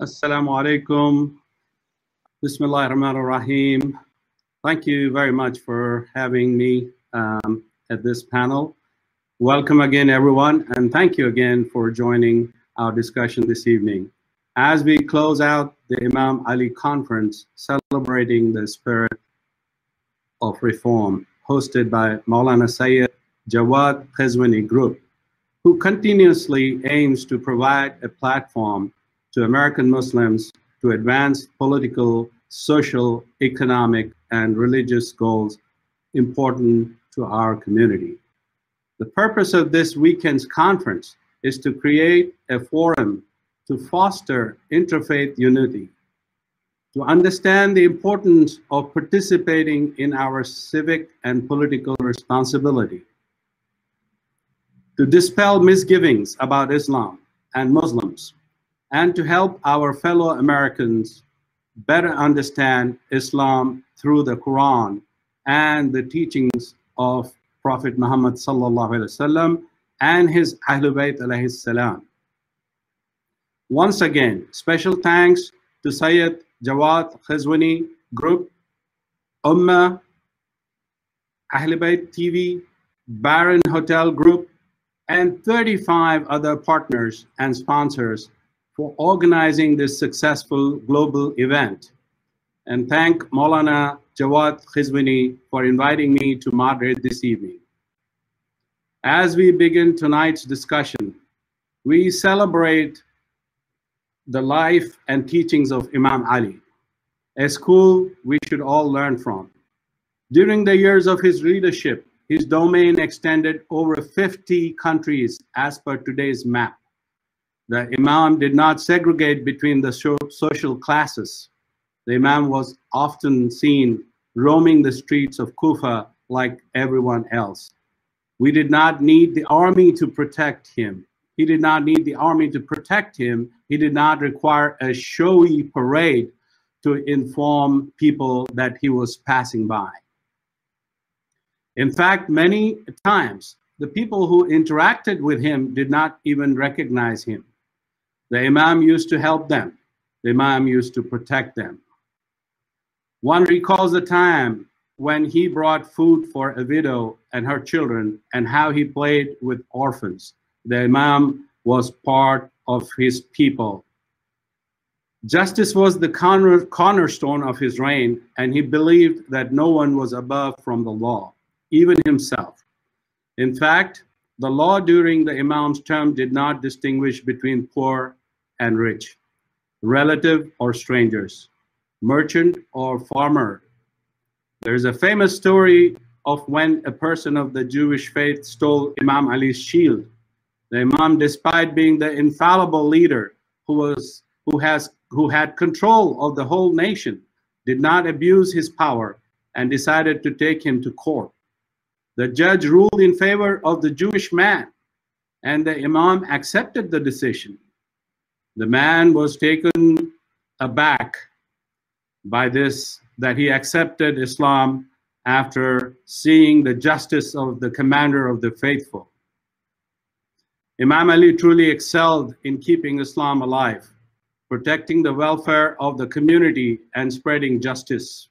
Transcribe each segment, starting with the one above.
Assalamu alaikum. Bismillah ar-Rahman ar-Rahim. Thank you very much for having me um, at this panel. Welcome again, everyone, and thank you again for joining our discussion this evening. As we close out the Imam Ali Conference celebrating the spirit of reform hosted by Maulana Sayyid Jawad Qazwini Group, who continuously aims to provide a platform to American Muslims to advance political, social, economic, and religious goals important to our community. The purpose of this weekend's conference is to create a forum to foster interfaith unity, to understand the importance of participating in our civic and political responsibility, to dispel misgivings about Islam and Muslims, and to help our fellow Americans better understand Islam through the Quran and the teachings of Prophet Muhammad sallallahu alaihi wasallam and his Ahlul Bayt alayhi. Once again, special thanks to Sayyid Jawad Qazwini Group, Ummah, Ahlul Bayt TV, Baron Hotel Group, and 35 other partners and sponsors for organizing this successful global event. And thank Maulana Jawad Qazwini for inviting me to moderate this evening. As we begin tonight's discussion, we celebrate the life and teachings of Imam Ali, a school we should all learn from. During the years of his leadership, his domain extended over 50 countries as per today's map. The Imam did not segregate between the social classes. The Imam was often seen roaming the streets of Kufa like everyone else. We did not need the army to protect him. He did not need the army to protect him. He did not require a showy parade to inform people that he was passing by. In fact, many times, the people who interacted with him did not even recognize him. The Imam used to help them. The Imam used to protect them. One recalls a time when he brought food for a widow and her children and how he played with orphans. The Imam was part of his people. Justice was the corner, cornerstone of his reign, and he believed that no one was above from the law, even himself. In fact, the law during the Imam's term did not distinguish between poor and rich, relative or strangers, merchant or farmer. There's a famous story of when a person of the Jewish faith stole Imam Ali's shield. The Imam, despite being the infallible leader who was who has who had control of the whole nation, did not abuse his power and decided to take him to court. The judge ruled in favor of the Jewish man, and the Imam accepted the decision. The man was taken aback by this, that he accepted Islam after seeing the justice of the commander of the faithful. Imam Ali truly excelled in keeping Islam alive, protecting the welfare of the community and spreading justice.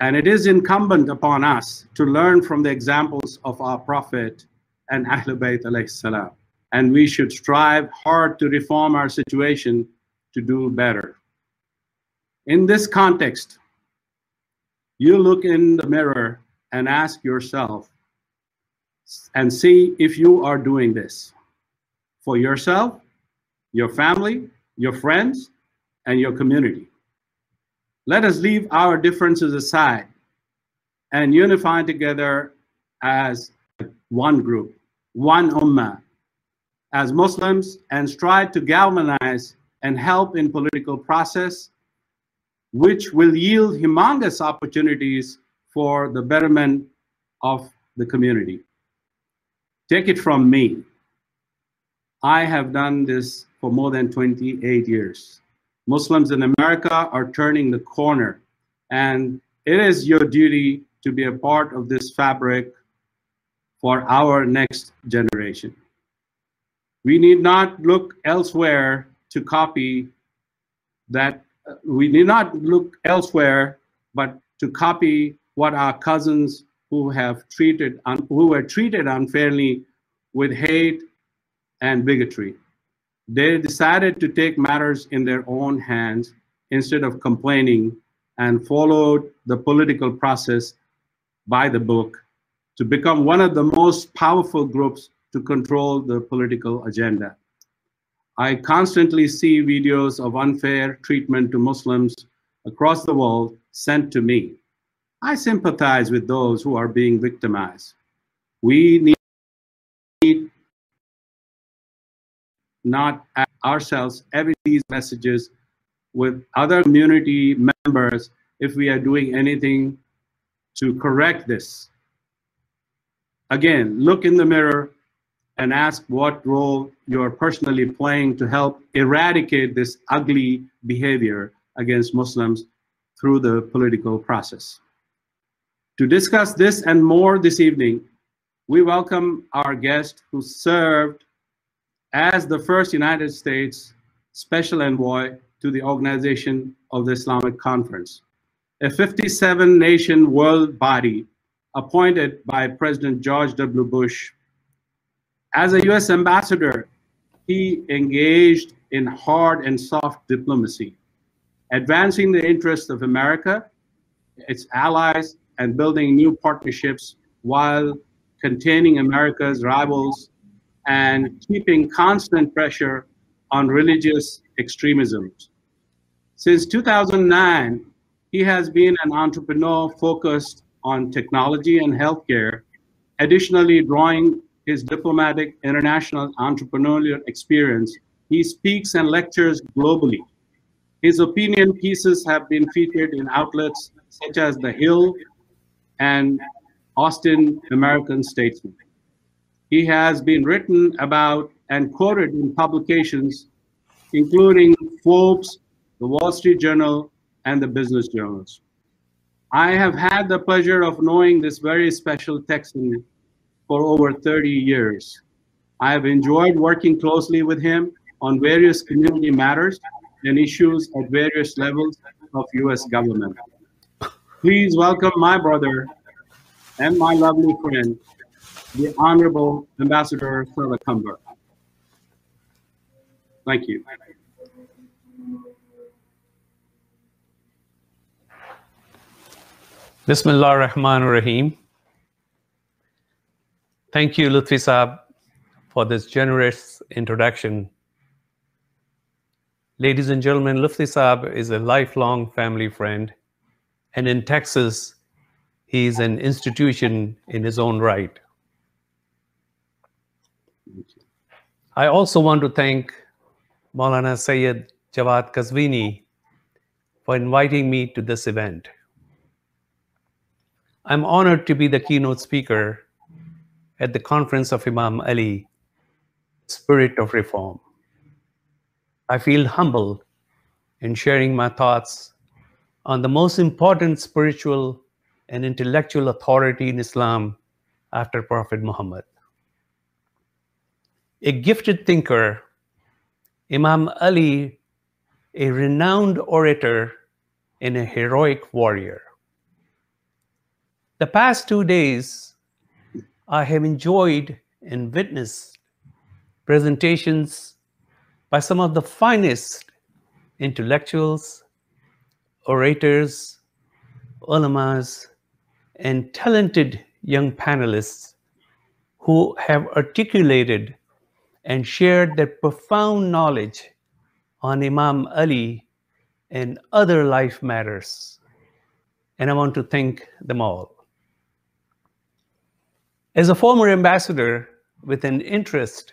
And it is incumbent upon us to learn from the examples of our Prophet and Ahlul Bayt alayhi salam and we should strive hard to reform our situation to do better. In this context, you look in the mirror and ask yourself and see if you are doing this for yourself, your family, your friends, and your community. Let us leave our differences aside and unify together as one group, one ummah, as Muslims and strive to galvanize and help in political process, which will yield humongous opportunities for the betterment of the community. Take it from me. I have done this for more than 28 years. Muslims in America are turning the corner, and it is your duty to be a part of this fabric for our next generation. We need not look elsewhere to copy that. We need not look elsewhere, but to copy what our cousins who have treated who were treated unfairly with hate and bigotry. They decided to take matters in their own hands instead of complaining and followed the political process by the book to become one of the most powerful groups to control the political agenda. I constantly see videos of unfair treatment to Muslims across the world sent to me. I sympathize with those who are being victimized. We need not ourselves every these messages with other community members if we are doing anything to correct this. Again, look in the mirror and ask what role you're personally playing to help eradicate this ugly behavior against Muslims through the political process. To discuss this and more this evening, we welcome our guest who served as the first United States Special Envoy to the Organization of the Islamic Conference, a 57 nation world body appointed by President George W. Bush. As a US ambassador, he engaged in hard and soft diplomacy, advancing the interests of America, its allies, and building new partnerships while containing America's rivals and keeping constant pressure on religious extremism. Since 2009, he has been an entrepreneur focused on technology and healthcare, additionally drawing his diplomatic international entrepreneurial experience. He speaks and lectures globally. His opinion pieces have been featured in outlets such as The Hill and Austin American Statesman. He has been written about and quoted in publications including Forbes, the Wall Street Journal, and the Business Journals. I have had the pleasure of knowing this very special Texan for over 30 years. I have enjoyed working closely with him on various community matters and issues at various levels of US government. Please welcome my brother and my lovely friend, the Honorable Ambassador Sada Cumber. Thank you. Bismillah ar-Rahman ar-Rahim. Thank you, Lutfi Saab, for this generous introduction. Ladies and gentlemen, Lutfi Saab is a lifelong family friend, and in Texas, he is an institution in his own right. I also want to thank Maulana Sayyid Jawad Qazwini for inviting me to this event. I'm honored to be the keynote speaker at the conference of Imam Ali, Spirit of Reform. I feel humble in sharing my thoughts on the most important spiritual and intellectual authority in Islam after Prophet Muhammad. A gifted thinker, Imam Ali, a renowned orator, and a heroic warrior. The past two days, I have enjoyed and witnessed presentations by some of the finest intellectuals, orators, ulamas, and talented young panelists who have articulated and shared their profound knowledge on Imam Ali and other life matters. And I want to thank them all. As a former ambassador with an interest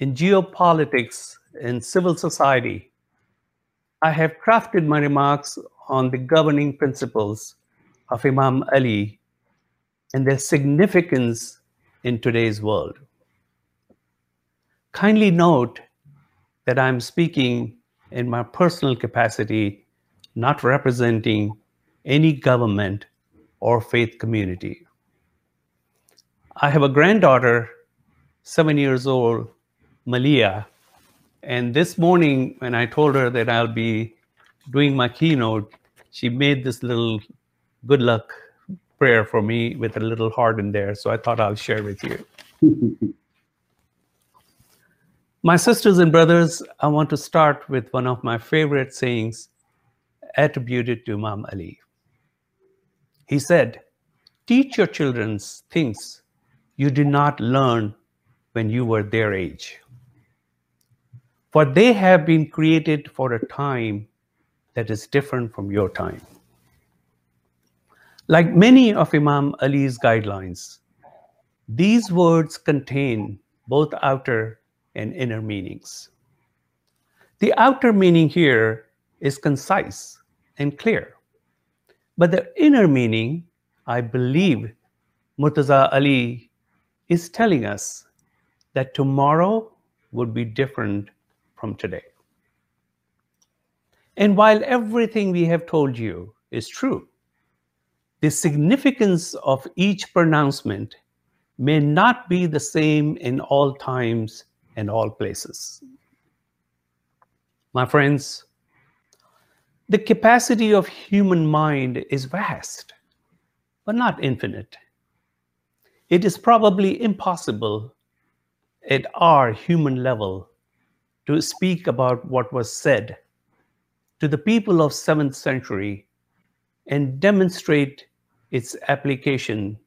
in geopolitics and civil society, I have crafted my remarks on the governing principles of Imam Ali and their significance in today's world. Kindly note that I'm speaking in my personal capacity, not representing any government or faith community. I have a granddaughter, seven years old, Malia, And this morning, when I told her that I'll be doing my keynote, she made this little good luck prayer for me with a little heart in there. So I thought I'll share with you. my sisters and brothers, I want to start with one of my favorite sayings attributed to Imam Ali. He said, Teach your children things you did not learn when you were their age. For they have been created for a time that is different from your time. Like many of Imam Ali's guidelines, these words contain both outer and inner meanings. The outer meaning here is concise and clear. But the inner meaning, I believe Murtaza Ali is telling us that tomorrow would be different from today. And while everything we have told you is true, the significance of each pronouncement may not be the same in all times and all places. My friends, the capacity of human mind is vast, but not infinite. It is probably impossible at our human level to speak about what was said to the people of 7th century and demonstrate its application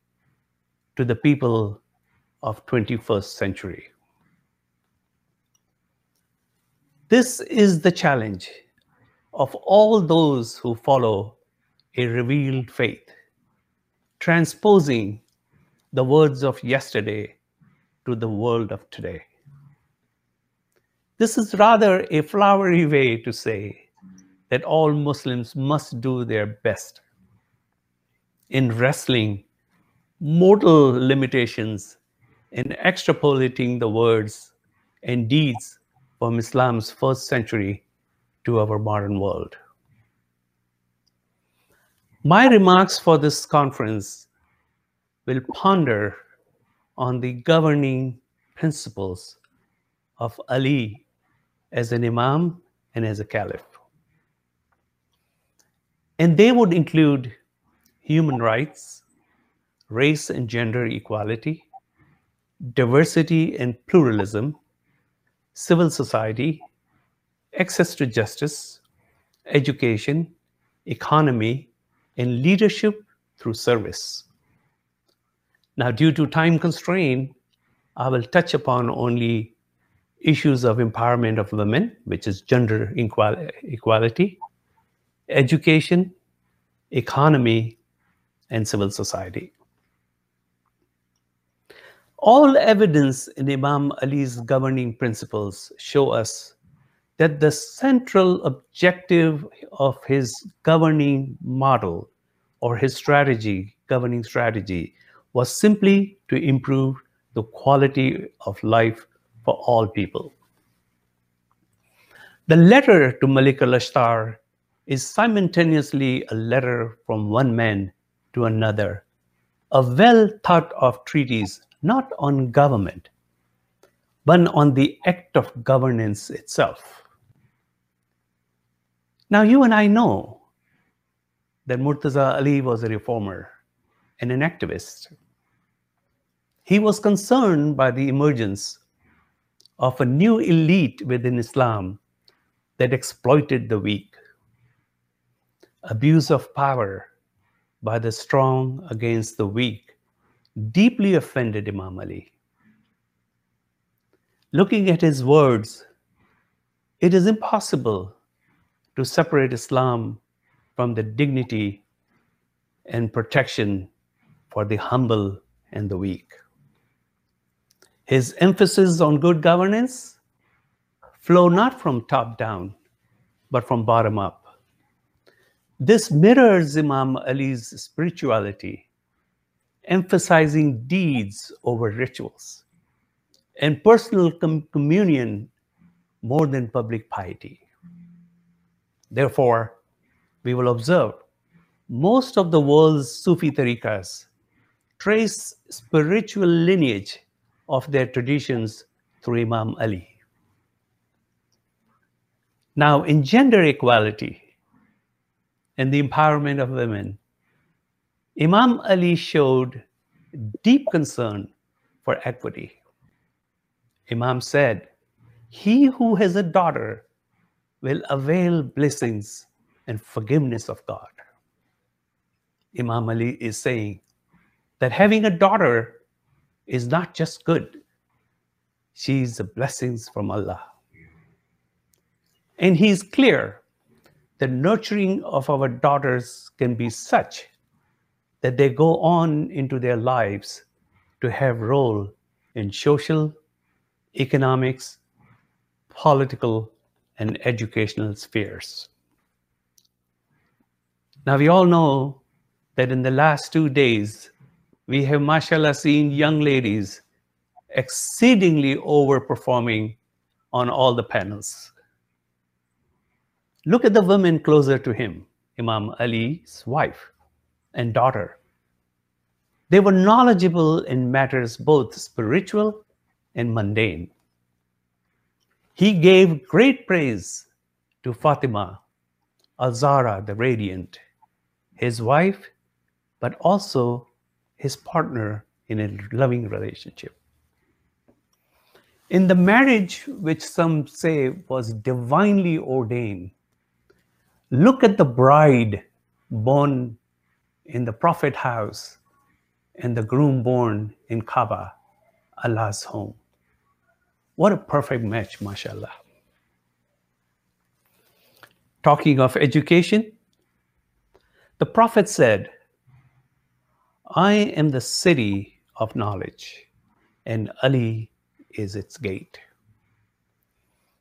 to the people of 21st century. This is the challenge of all those who follow a revealed faith, transposing the words of yesterday to the world of today. This is rather a flowery way to say that all Muslims must do their best in wrestling mortal limitations in extrapolating the words and deeds from Islam's first century to our modern world. My remarks for this conference will ponder on the governing principles of Ali as an Imam and as a Caliph. And they would include human rights, race and gender equality, diversity and pluralism, civil society, access to justice, education, economy, and leadership through service. Now, due to time constraint, I will touch upon only issues of empowerment of women, which is gender equality, education, economy, and civil society. All evidence in Imam Ali's governing principles show us that the central objective of his governing model or his strategy, governing strategy, was simply to improve the quality of life for all people. The letter to Malik al-Ashtar is simultaneously a letter from one man to another, a well thought of treatise not on government, but on the act of governance itself. Now, you and I know that Murtaza Ali was a reformer and an activist. He was concerned by the emergence of a new elite within Islam that exploited the weak. Abuse of power by the strong against the weak deeply offended Imam Ali. Looking at his words, it is impossible to separate Islam from the dignity and protection for the humble and the weak. His emphasis on good governance flow not from top down, but from bottom up. This mirrors Imam Ali's spirituality, emphasizing deeds over rituals and personal com communion more than public piety. Therefore, we will observe most of the world's Sufi tariqas trace spiritual lineage of their traditions through Imam Ali. Now, in gender equality and the empowerment of women, Imam Ali showed deep concern for equity. Imam said, He who has a daughter will avail blessings and forgiveness of God. Imam Ali is saying that having a daughter is not just good, she's the blessings from Allah. And he's clear the nurturing of our daughters can be such that they go on into their lives to have role in social, economics, political, and educational spheres. Now, we all know that in the last two days, we have, mashallah, seen young ladies exceedingly overperforming on all the panels. Look at the women closer to him, Imam Ali's wife and daughter. They were knowledgeable in matters both spiritual and mundane. He gave great praise to Fatima, Al-Zahra the Radiant, his wife, but also his partner in a loving relationship. In the marriage, which some say was divinely ordained, look at the bride born in the prophet house and the groom born in Kaaba, Allah's home. What a perfect match, mashallah. Talking of education, the prophet said, I am the city of knowledge, and Ali is its gate.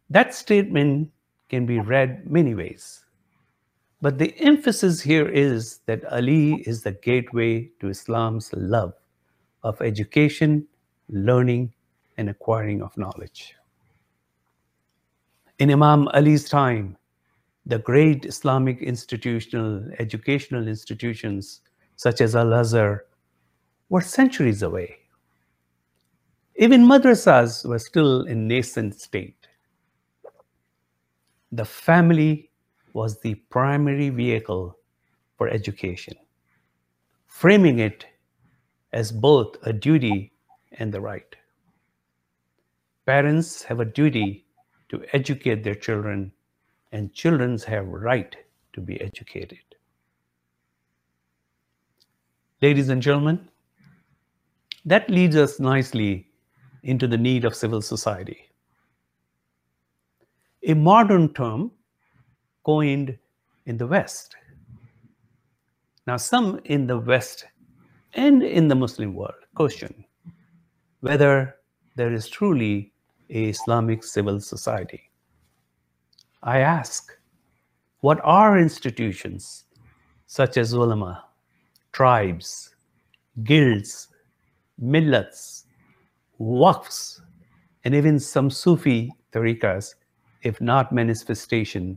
That statement can be read many ways. But the emphasis here is that Ali is the gateway to Islam's love of education, learning, and acquiring of knowledge. In Imam Ali's time, the great Islamic institutional educational institutions such as Al-Azhar were centuries away. Even madrasas were still in nascent state. The family was the primary vehicle for education, framing it as both a duty and the right. Parents have a duty to educate their children, and children have a right to be educated. Ladies and gentlemen, that leads us nicely into the need of civil society. A modern term coined in the West. Now, some in the West and in the Muslim world question whether there is truly a Islamic civil society. I ask, what are institutions such as ulama, tribes, guilds, millets, waqfs, and even some Sufi tariqas, if not manifestation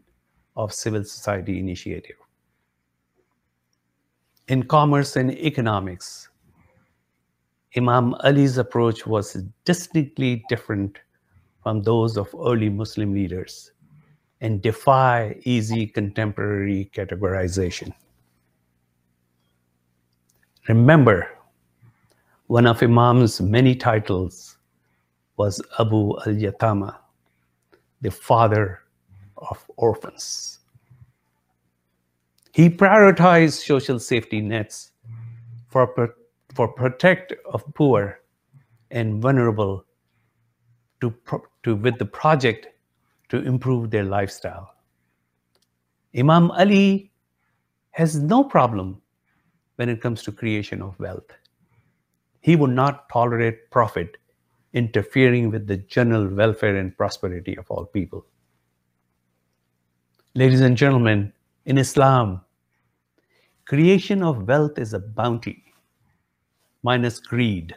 of civil society initiative. In commerce and economics, Imam Ali's approach was distinctly different from those of early Muslim leaders and defy easy contemporary categorization. Remember, one of Imam's many titles was Abu al-Yatama, the father of orphans. He prioritized social safety nets for, for protect of poor and vulnerable to, to, with the project to improve their lifestyle. Imam Ali has no problem when it comes to creation of wealth. He would not tolerate profit interfering with the general welfare and prosperity of all people. Ladies and gentlemen, in Islam, creation of wealth is a bounty minus greed.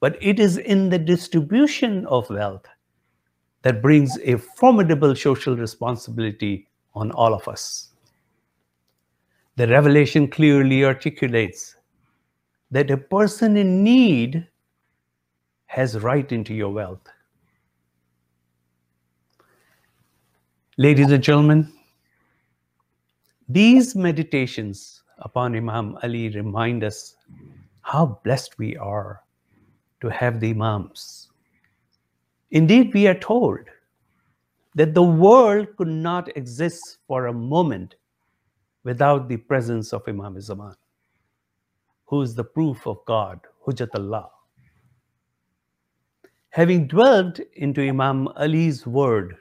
But it is in the distribution of wealth that brings a formidable social responsibility on all of us. The revelation clearly articulates that a person in need has right into your wealth. Ladies and gentlemen, these meditations upon Imam Ali remind us how blessed we are to have the Imams. Indeed, we are told that the world could not exist for a moment without the presence of Imam Zaman, who is the proof of God, Hujjatullah. Having dwelled into Imam Ali's word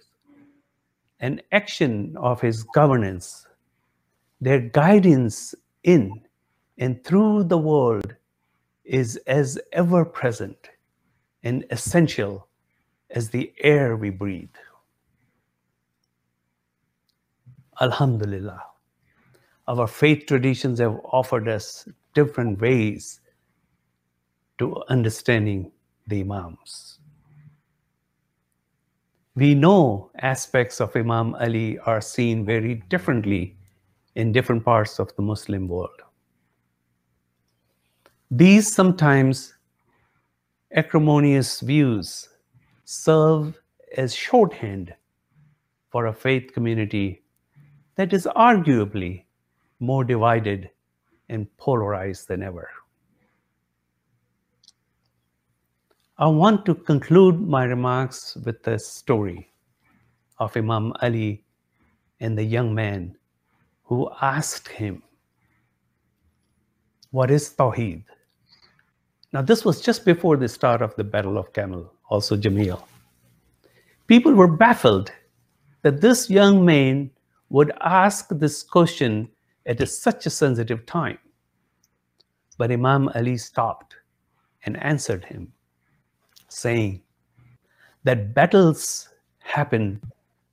and action of his governance, their guidance in and through the world is as ever present and essential as the air we breathe. Alhamdulillah, our faith traditions have offered us different ways to understanding the Imams. We know aspects of Imam Ali are seen very differently in different parts of the Muslim world. These sometimes acrimonious views serve as shorthand for a faith community that is arguably more divided and polarized than ever. I want to conclude my remarks with the story of Imam Ali and the young man who asked him, What is Tawheed? Now, this was just before the start of the Battle of Camel, also Jamal. People were baffled that this young man would ask this question at a, such a sensitive time. But Imam Ali stopped and answered him, saying that battles happen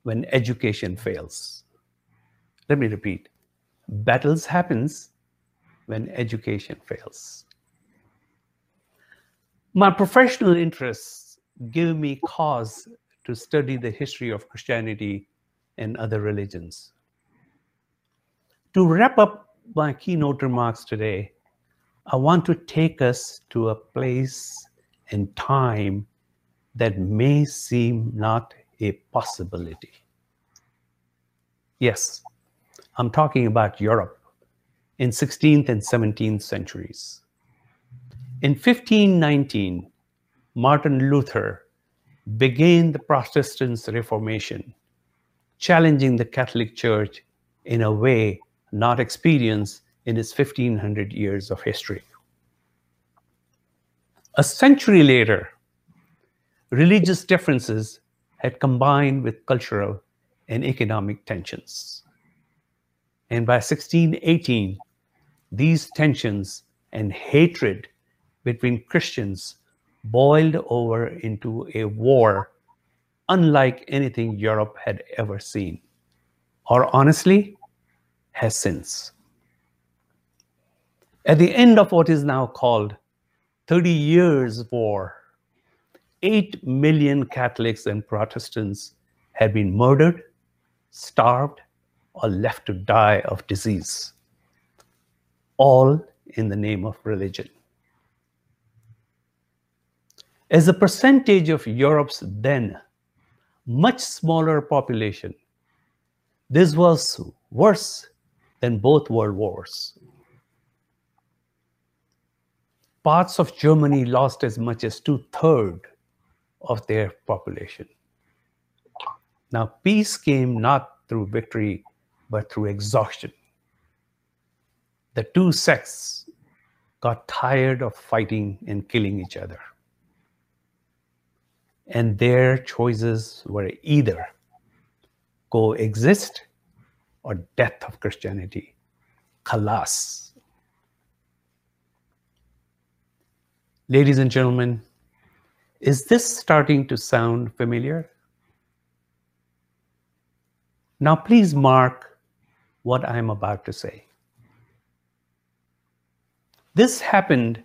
when education fails. Let me repeat. Battles happens when education fails. My professional interests give me cause to study the history of Christianity and other religions. To wrap up my keynote remarks today, I want to take us to a place and time that may seem not a possibility. Yes, I'm talking about Europe in 16th and 17th centuries. In 1519, Martin Luther began the Protestant Reformation, challenging the Catholic Church in a way not experienced in its 1500 years of history. A century later, religious differences had combined with cultural and economic tensions. And by 1618, these tensions and hatred between Christians boiled over into a war unlike anything Europe had ever seen, or honestly, has since. At the end of what is now called 30 years war, 8 million Catholics and Protestants had been murdered, starved, or left to die of disease, all in the name of religion. As a percentage of Europe's then much smaller population, this was worse than both world wars. Parts of Germany lost as much as two thirds of their population. Now, peace came not through victory but through exhaustion. The two sects got tired of fighting and killing each other. And their choices were either coexist or death of Christianity. Khalas. Ladies and gentlemen, is this starting to sound familiar? Now, please mark what I'm about to say. This happened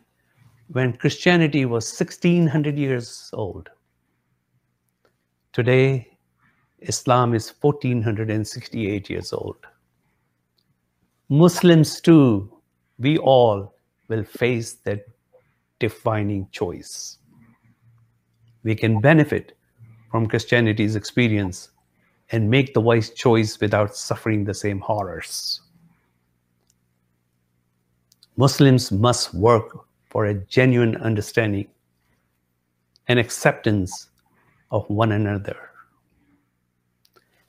when Christianity was 1600 years old. Today, Islam is 1468 years old. Muslims, too, we all will face that defining choice. We can benefit from Christianity's experience and make the wise choice without suffering the same horrors. Muslims must work for a genuine understanding and acceptance of one another.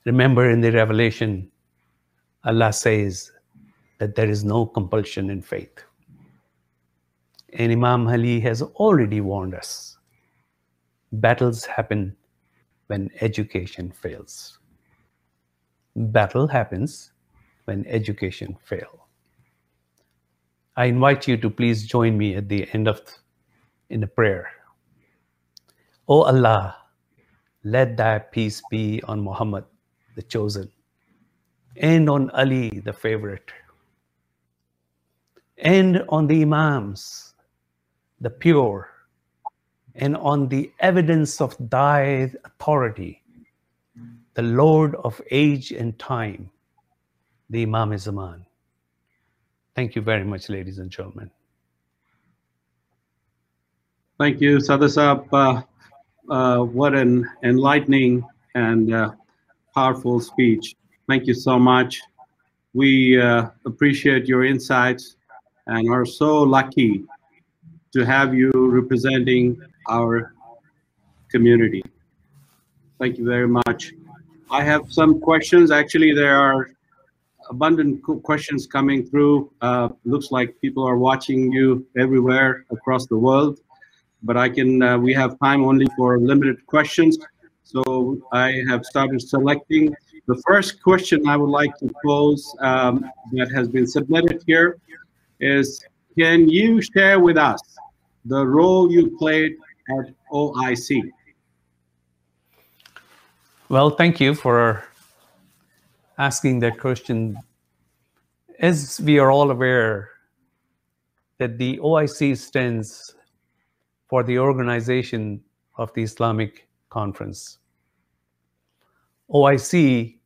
Remember in the Revelation, Allah says that there is no compulsion in faith. And Imam Ali has already warned us battles happen when education fails. Battle happens when education fails. I invite you to please join me at the end of in a prayer. O Allah, let thy peace be on Muhammad, the chosen, and on Ali, the favorite, and on the Imams, the pure, and on the evidence of thy authority, the Lord of age and time, the Imam Zaman. Thank you very much, ladies and gentlemen. Thank you, Sadasab. Uh, uh, what an enlightening and uh, powerful speech. Thank you so much. We uh, appreciate your insights and are so lucky to have you representing our community. Thank you very much. I have some questions. Actually, there are abundant questions coming through. Uh, looks like people are watching you everywhere across the world, but I can, uh, we have time only for limited questions. So I have started selecting. The first question I would like to pose um, that has been submitted here is, can you share with us the role you played at OIC? Well, thank you for asking that question. As we are all aware that the OIC stands for the Organization of the Islamic Conference. OIC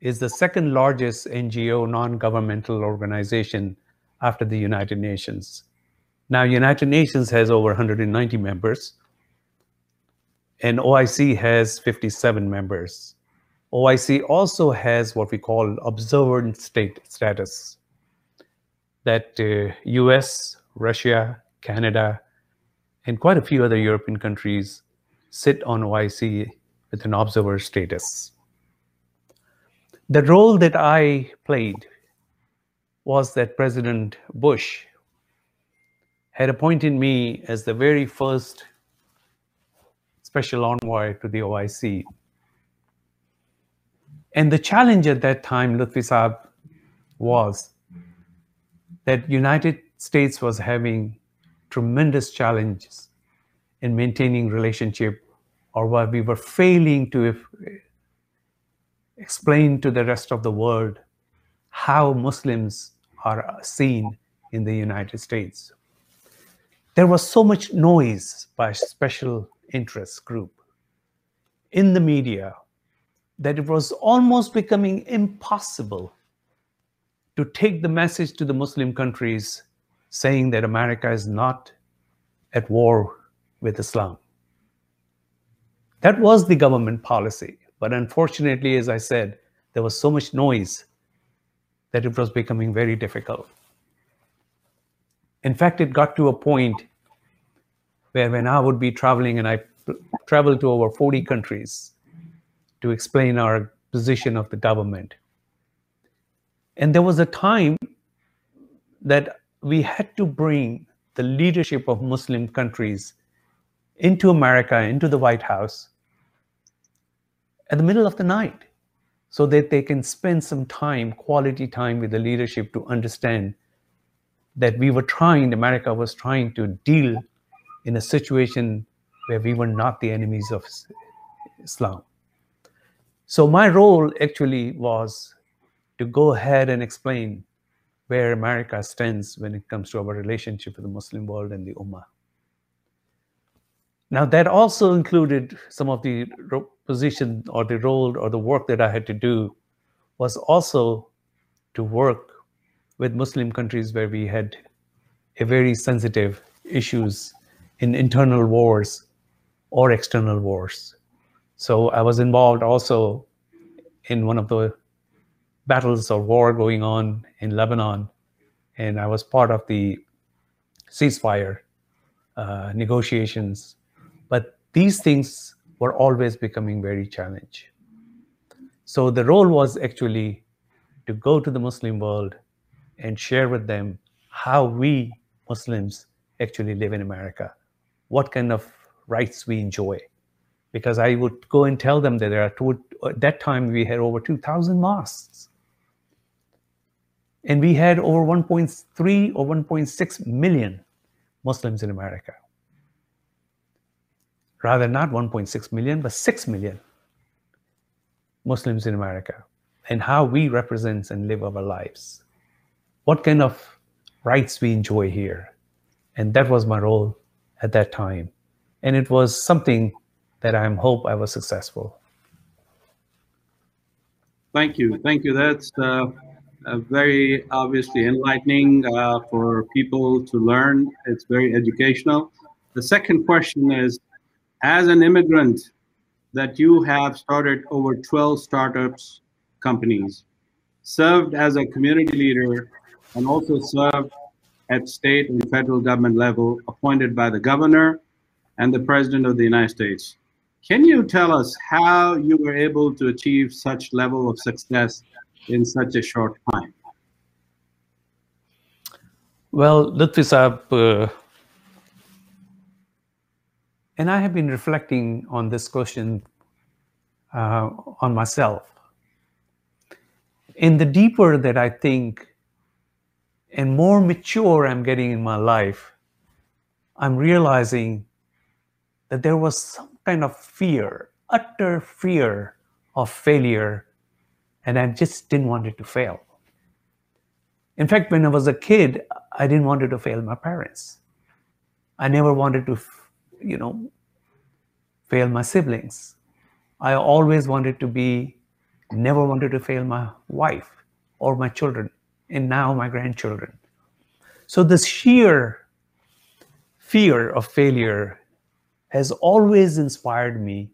is the second largest NGO non-governmental organization after the United Nations. Now, United Nations has over 190 members, and OIC has 57 members. OIC also has what we call observer state status, that uh, US, Russia, Canada, and quite a few other European countries sit on OIC with an observer status. The role that I played was that President Bush had appointed me as the very first special envoy to the OIC and the challenge at that time, Lutfi Saab, was that United States was having tremendous challenges in maintaining relationship or why we were failing to explain to the rest of the world how Muslims are seen in the United States. There was so much noise by special interest group in the media that it was almost becoming impossible to take the message to the Muslim countries saying that America is not at war with Islam. That was the government policy. But unfortunately, as I said, there was so much noise that it was becoming very difficult. In fact, it got to a point where when I would be traveling and I traveled to over 40 countries, to explain our position of the government. And there was a time that we had to bring the leadership of Muslim countries into America, into the White House at the middle of the night so that they can spend some time, quality time with the leadership to understand that we were trying, America was trying to deal in a situation where we were not the enemies of Islam. So my role actually was to go ahead and explain where America stands when it comes to our relationship with the Muslim world and the Ummah. Now that also included some of the position or the role or the work that I had to do was also to work with Muslim countries where we had a very sensitive issues in internal wars or external wars. So I was involved also in one of the battles or war going on in Lebanon, and I was part of the ceasefire uh, negotiations. But these things were always becoming very challenging. So the role was actually to go to the Muslim world and share with them how we Muslims actually live in America, what kind of rights we enjoy. Because I would go and tell them that there are two, at that time we had over 2,000 mosques. And we had over 1.3 or 1.6 million Muslims in America. Rather, not 1.6 million, but 6 million Muslims in America, and how we represent and live our lives. What kind of rights we enjoy here. And that was my role at that time. And it was something that I hope I was successful. Thank you. Thank you. That's uh, very obviously enlightening uh, for people to learn. It's very educational. The second question is, as an immigrant that you have started over 12 startups companies, served as a community leader, and also served at state and federal government level, appointed by the governor and the president of the United States. Can you tell us how you were able to achieve such level of success in such a short time? Well, Lutfi Saab, uh, and I have been reflecting on this question uh, on myself. And the deeper that I think and more mature I'm getting in my life, I'm realizing that there was some kind of fear, utter fear of failure, and I just didn't want it to fail. In fact, when I was a kid, I didn't want it to fail my parents. I never wanted to, you know, fail my siblings. I always wanted to be, never wanted to fail my wife or my children, and now my grandchildren. So this sheer fear of failure has always inspired me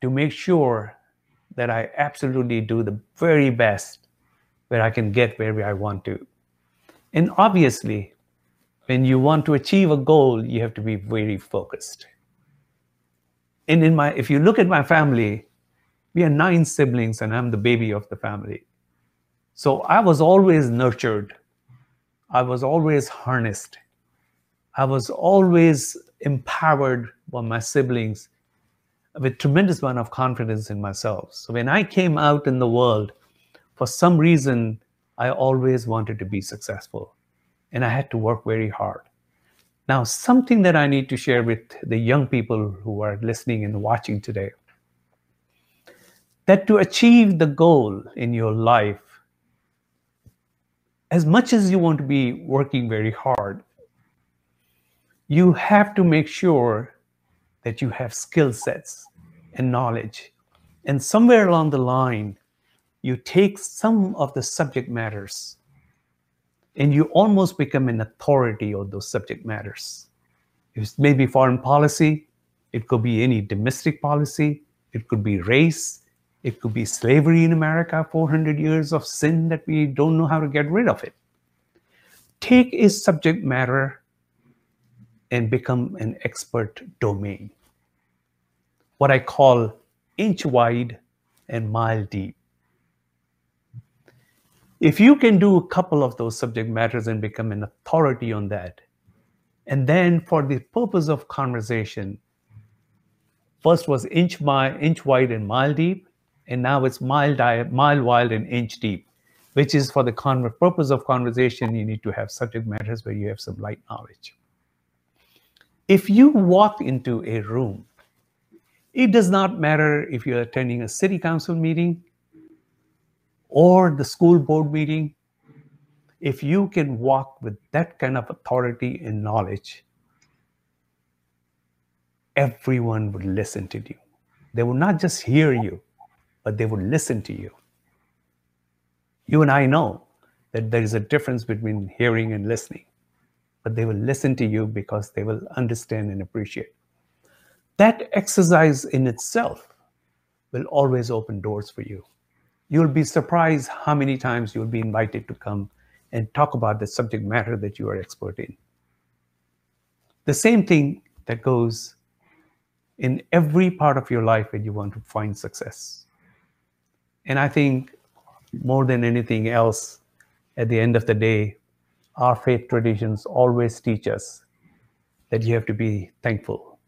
to make sure that I absolutely do the very best where I can get where I want to. And obviously, when you want to achieve a goal, you have to be very focused. And in my, if you look at my family, we are nine siblings and I'm the baby of the family. So I was always nurtured. I was always harnessed. I was always empowered by my siblings with tremendous amount of confidence in myself. So when I came out in the world, for some reason, I always wanted to be successful and I had to work very hard. Now, something that I need to share with the young people who are listening and watching today that to achieve the goal in your life, as much as you want to be working very hard, you have to make sure that you have skill sets and knowledge. And somewhere along the line, you take some of the subject matters and you almost become an authority on those subject matters. It's maybe foreign policy, it could be any domestic policy, it could be race, it could be slavery in America, 400 years of sin that we don't know how to get rid of it. Take a subject matter and become an expert domain. What I call inch wide and mile deep. If you can do a couple of those subject matters and become an authority on that, and then for the purpose of conversation, first was inch, mile, inch wide and mile deep, and now it's mile, mile wide and inch deep, which is for the purpose of conversation, you need to have subject matters where you have some light knowledge. If you walk into a room, it does not matter if you're attending a city council meeting or the school board meeting. If you can walk with that kind of authority and knowledge, everyone would listen to you. They would not just hear you, but they would listen to you. You and I know that there is a difference between hearing and listening but they will listen to you because they will understand and appreciate. That exercise in itself will always open doors for you. You'll be surprised how many times you'll be invited to come and talk about the subject matter that you are expert in. The same thing that goes in every part of your life when you want to find success. And I think more than anything else, at the end of the day, our faith traditions always teach us that you have to be thankful,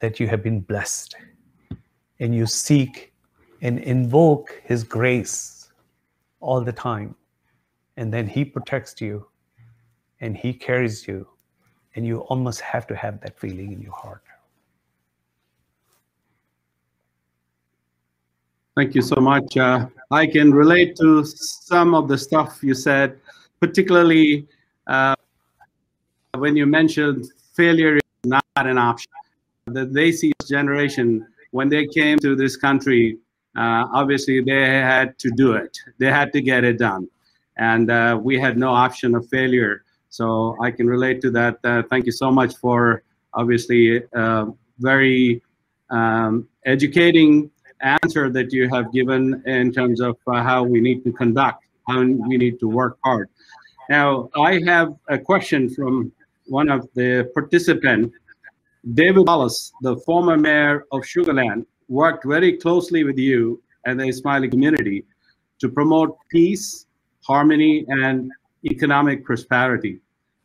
that you have been blessed, and you seek and invoke His grace all the time. And then He protects you and He carries you, and you almost have to have that feeling in your heart. Thank you so much. Uh, I can relate to some of the stuff you said, particularly uh, when you mentioned failure is not an option. The Desi generation, when they came to this country, uh, obviously they had to do it. They had to get it done. And uh, we had no option of failure. So I can relate to that. Uh, thank you so much for obviously uh, very um, educating answer that you have given in terms of uh, how we need to conduct, how we need to work hard. Now, I have a question from one of the participants. David Wallace, the former mayor of Sugar Land, worked very closely with you and the Ismaili community to promote peace, harmony, and economic prosperity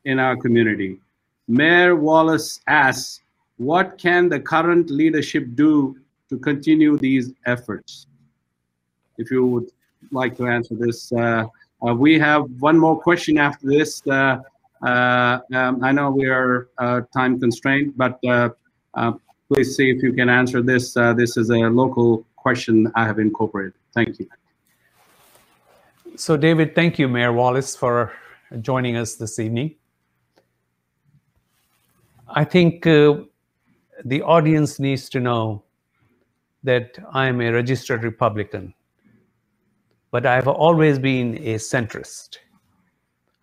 in our community. Mayor Wallace asks, what can the current leadership do to continue these efforts? If you would like to answer this. Uh, uh, we have one more question after this. Uh, uh um, I know we are uh, time constrained, but uh, please see if you can answer this. Uh, this is a local question I have incorporated. Thank you. So, David, thank you, Mayor Wallace, for joining us this evening. I think uh, the audience needs to know that I am a registered Republican, but I've always been a centrist.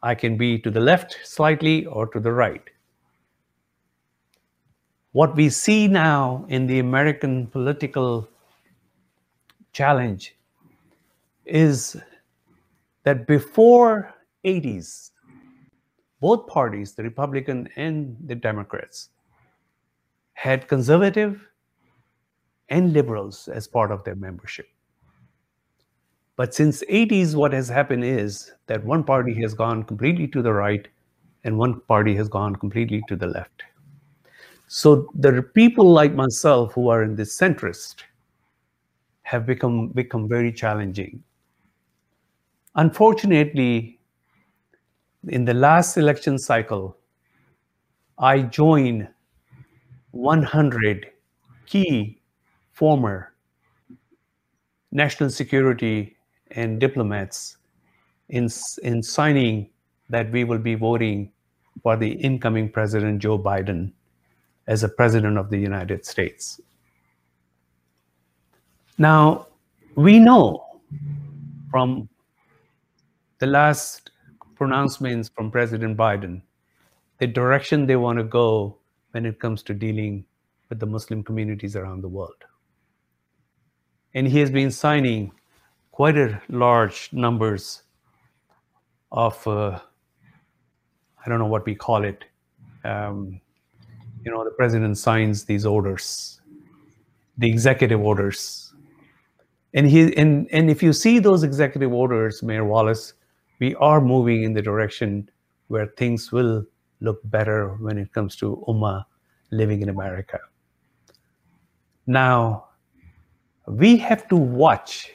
I can be to the left slightly or to the right. What we see now in the American political challenge is that before 80s, both parties, the Republican and the Democrats, had conservative and liberals as part of their membership. But since 80s, what has happened is that one party has gone completely to the right and one party has gone completely to the left. So the people like myself who are in the centrist have become, become very challenging. Unfortunately, in the last election cycle, I joined 100 key former national security and diplomats in, in signing that we will be voting for the incoming President Joe Biden as a president of the United States. Now, we know from the last pronouncements from President Biden the direction they want to go when it comes to dealing with the Muslim communities around the world and he has been signing quite a large numbers of uh, I don't know what we call it. Um, you know, the president signs these orders, the executive orders, and he and and if you see those executive orders, Mayor Wallace, we are moving in the direction where things will look better when it comes to Ummah living in America. Now, we have to watch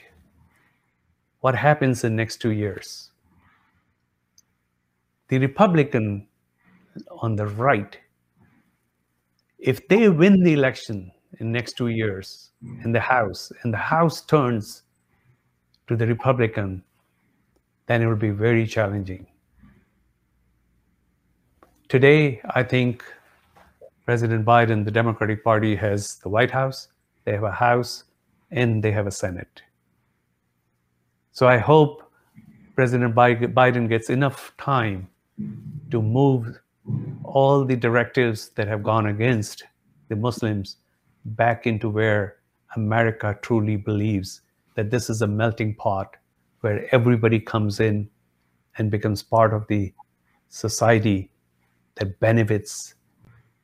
what happens in next two years. The Republican on the right, if they win the election in next two years in the House, and the House turns to the Republican, then it will be very challenging. Today, I think President Biden, the Democratic Party, has the White House, they have a House, and they have a Senate. So I hope President Biden gets enough time to move all the directives that have gone against the Muslims back into where America truly believes that this is a melting pot where everybody comes in and becomes part of the society that benefits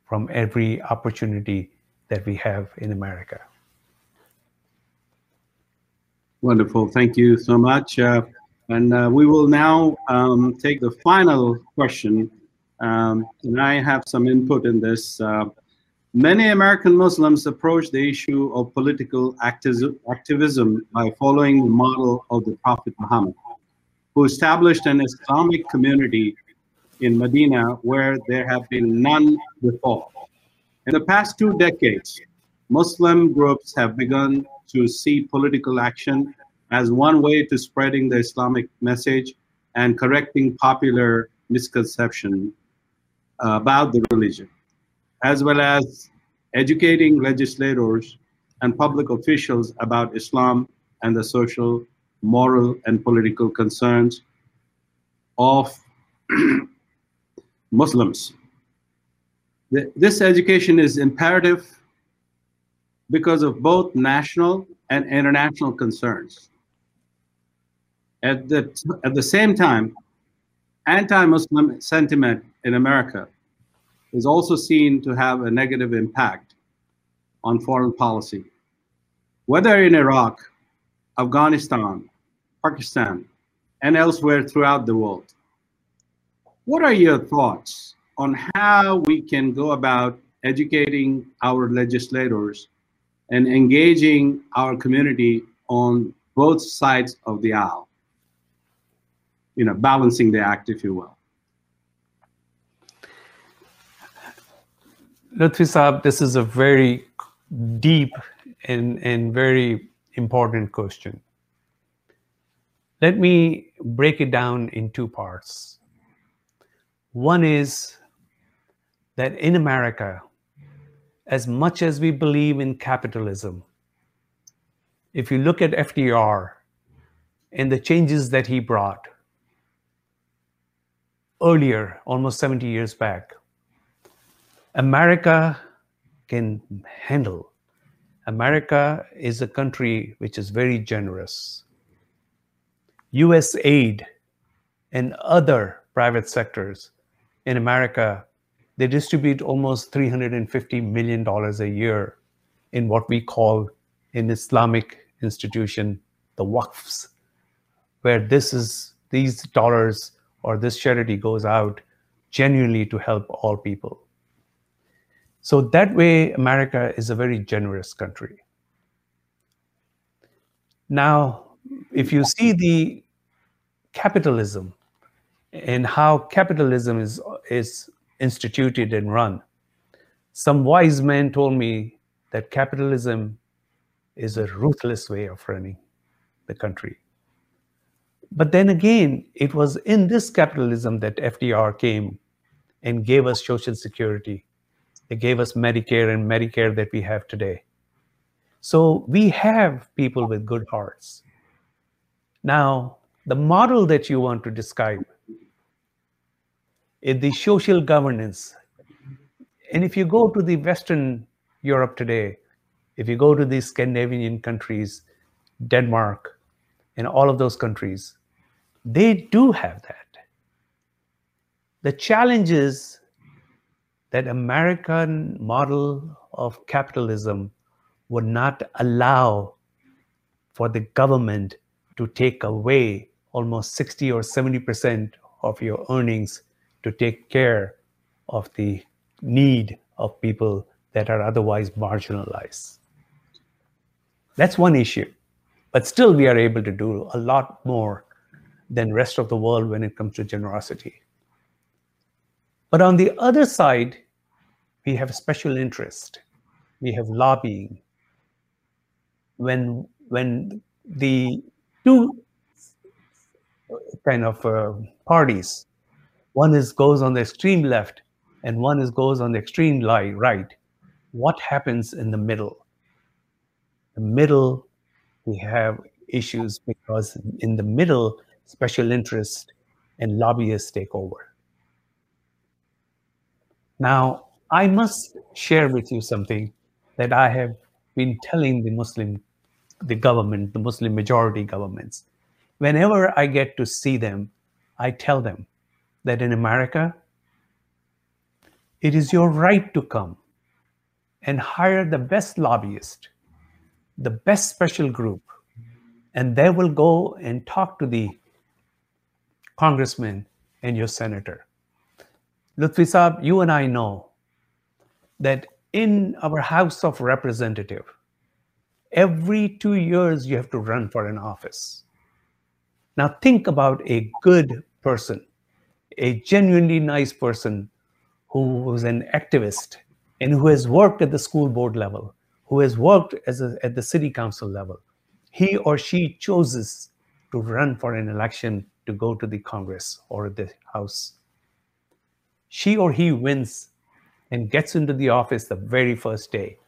from every opportunity that we have in America. Wonderful. Thank you so much. Uh, and uh, we will now um, take the final question. Um, and I have some input in this. Uh, many American Muslims approach the issue of political activism by following the model of the Prophet Muhammad, who established an Islamic community in Medina where there have been none before. In the past two decades, Muslim groups have begun to see political action as one way to spreading the Islamic message and correcting popular misconception about the religion, as well as educating legislators and public officials about Islam and the social, moral, and political concerns of Muslims. This education is imperative because of both national and international concerns. At the, at the same time, anti-Muslim sentiment in America is also seen to have a negative impact on foreign policy. Whether in Iraq, Afghanistan, Pakistan, and elsewhere throughout the world. What are your thoughts on how we can go about educating our legislators and engaging our community on both sides of the aisle? You know, balancing the act, if you will. Lutfi Saab, this is a very deep and, and very important question. Let me break it down in two parts. One is that in America, as much as we believe in capitalism, if you look at FDR and the changes that he brought earlier, almost 70 years back, America can handle. America is a country which is very generous. US aid and other private sectors in America, they distribute almost $350 million a year in what we call in Islamic institution, the waqfs, where this is these dollars or this charity goes out genuinely to help all people. So that way, America is a very generous country. Now, if you see the capitalism and how capitalism is, is instituted and run, some wise men told me that capitalism is a ruthless way of running the country. But then again, it was in this capitalism that FDR came and gave us Social Security they gave us Medicare and Medicaid that we have today. So we have people with good hearts. Now, the model that you want to describe is the social governance. And if you go to the Western Europe today, if you go to the Scandinavian countries, Denmark, and all of those countries, they do have that. The challenge is that American model of capitalism would not allow for the government to take away almost 60 or 70% of your earnings to take care of the need of people that are otherwise marginalized. That's one issue. But still we are able to do a lot more than rest of the world when it comes to generosity. But on the other side, we have a special interest. We have lobbying. When when the two kind of uh, parties, one is goes on the extreme left and one is goes on the extreme right. What happens in the middle? The middle, we have issues because in the middle, special interest and lobbyists take over. Now, I must share with you something that I have been telling the Muslim, the government, the Muslim majority governments, whenever I get to see them, I tell them that in America, it is your right to come and hire the best lobbyist, the best special group, and they will go and talk to the congressman and your senator. Lutfi Saab, you and I know that in our House of Representative, every two years you have to run for an office. Now think about a good person, a genuinely nice person who was an activist and who has worked at the school board level, who has worked as a, at the city council level. He or she chooses to run for an election to go to the Congress or the House. She or he wins and gets into the office the very first day.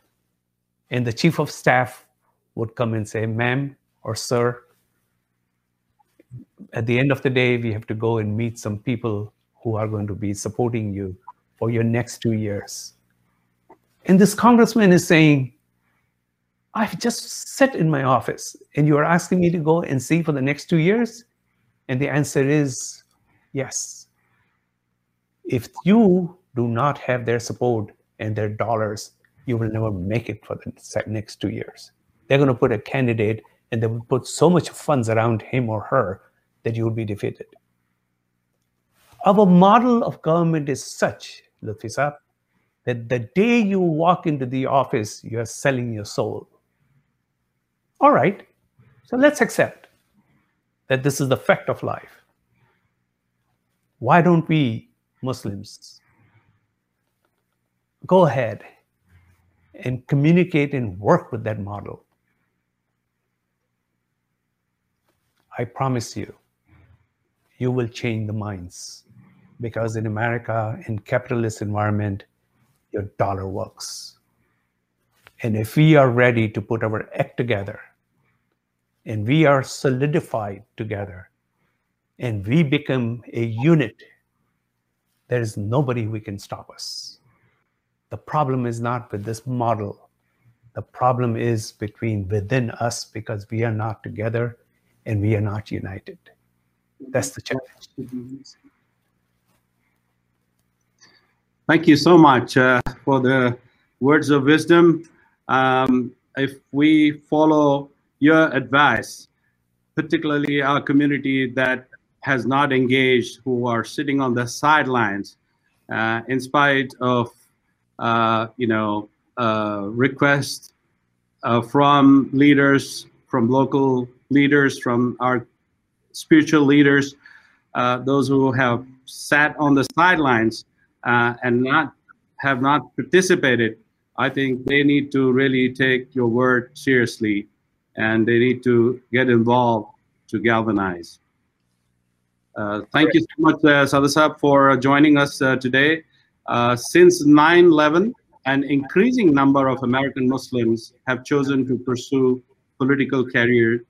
And the chief of staff would come and say, ma'am or sir, at the end of the day, we have to go and meet some people who are going to be supporting you for your next two years. And this congressman is saying, I've just sat in my office and you are asking me to go and see for the next two years? And the answer is yes. If you do not have their support and their dollars, you will never make it for the next two years. They're going to put a candidate and they will put so much funds around him or her that you will be defeated. Our model of government is such, Lutfi Saab, that the day you walk into the office, you are selling your soul. All right, so let's accept that this is the fact of life. Why don't we Muslims go ahead and communicate and work with that model. I promise you, you will change the minds because in America, in capitalist environment, your dollar works. And if we are ready to put our act together and we are solidified together and we become a unit, there is nobody who can stop us. The problem is not with this model. The problem is between within us because we are not together and we are not united. That's the challenge. Thank you so much uh, for the words of wisdom. Um, if we follow your advice, particularly our community that has not engaged, who are sitting on the sidelines, uh, in spite of uh, you know, requests uh, from leaders, from local leaders, from our spiritual leaders, uh, those who have sat on the sidelines uh, and not have not participated. I think they need to really take your word seriously, and they need to get involved to galvanize. Uh, thank you so much, uh, Sadasab, for joining us uh, today. Uh, since 9-11, an increasing number of American Muslims have chosen to pursue political career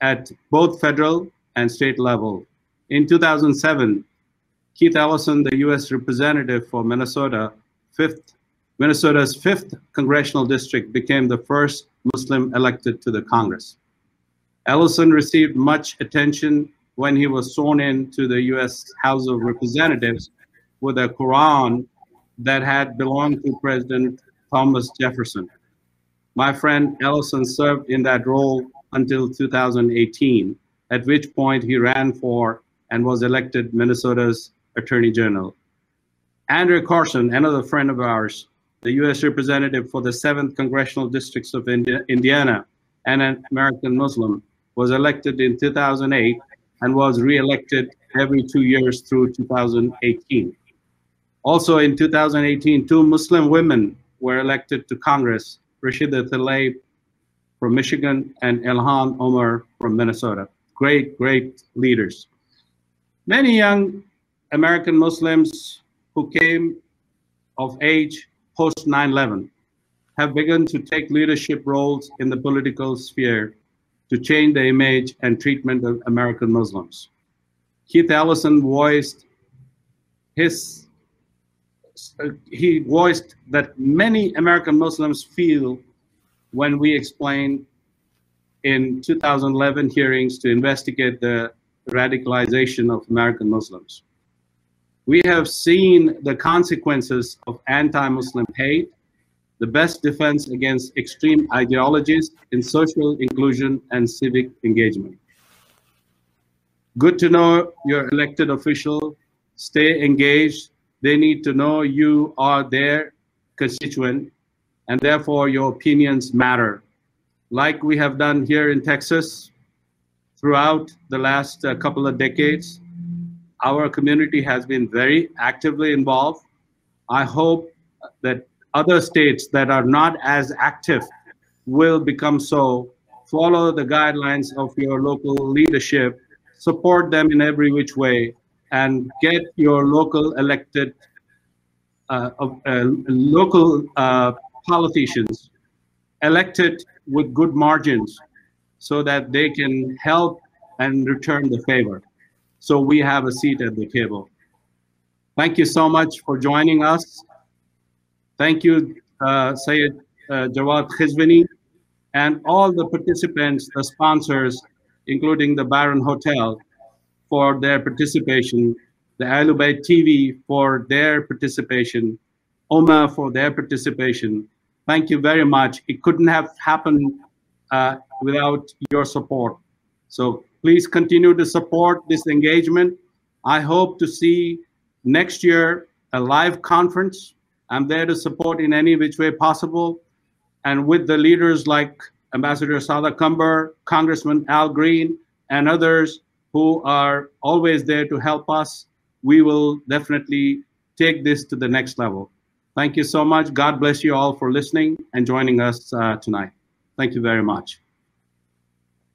at both federal and state level. In 2007, Keith Ellison, the U.S. representative for Minnesota, fifth, Minnesota's fifth congressional district, became the first Muslim elected to the Congress. Ellison received much attention when he was sworn in to the U.S. House of Representatives with a Quran that had belonged to President Thomas Jefferson. My friend Ellison served in that role until 2018, at which point he ran for and was elected Minnesota's Attorney General. Andrew Carson, another friend of ours, the U.S. representative for the 7th Congressional Districts of Indiana and an American Muslim, was elected in 2008 and was re-elected every two years through 2018. Also in 2018, two Muslim women were elected to Congress, Rashida Tlaib from Michigan and Ilhan Omar from Minnesota. Great, great leaders. Many young American Muslims who came of age post 9-11 have begun to take leadership roles in the political sphere to change the image and treatment of American Muslims. Keith Ellison voiced his he voiced that many American Muslims feel when we explained in 2011 hearings to investigate the radicalization of American Muslims. We have seen the consequences of anti-Muslim hate, the best defense against extreme ideologies in social inclusion and civic engagement. Good to know your elected official, stay engaged. They need to know you are their constituent and therefore your opinions matter. Like we have done here in Texas throughout the last uh, couple of decades, our community has been very actively involved. I hope that other states that are not as active will become so. Follow the guidelines of your local leadership, support them in every which way, and get your local elected, uh, uh, local uh, politicians elected with good margins so that they can help and return the favor. So we have a seat at the table. Thank you so much for joining us. Thank you, uh, Sayed uh, Jawad Qazwini, and all the participants, the sponsors, including the Byron Hotel, for their participation, the Ahlul TV for their participation, OMA for their participation. Thank you very much. It couldn't have happened uh, without your support. So please continue to support this engagement. I hope to see next year a live conference. I'm there to support in any which way possible. And with the leaders like Ambassador Sada Cumber, Congressman Al Green, and others who are always there to help us, we will definitely take this to the next level. Thank you so much. God bless you all for listening and joining us uh, tonight. Thank you very much.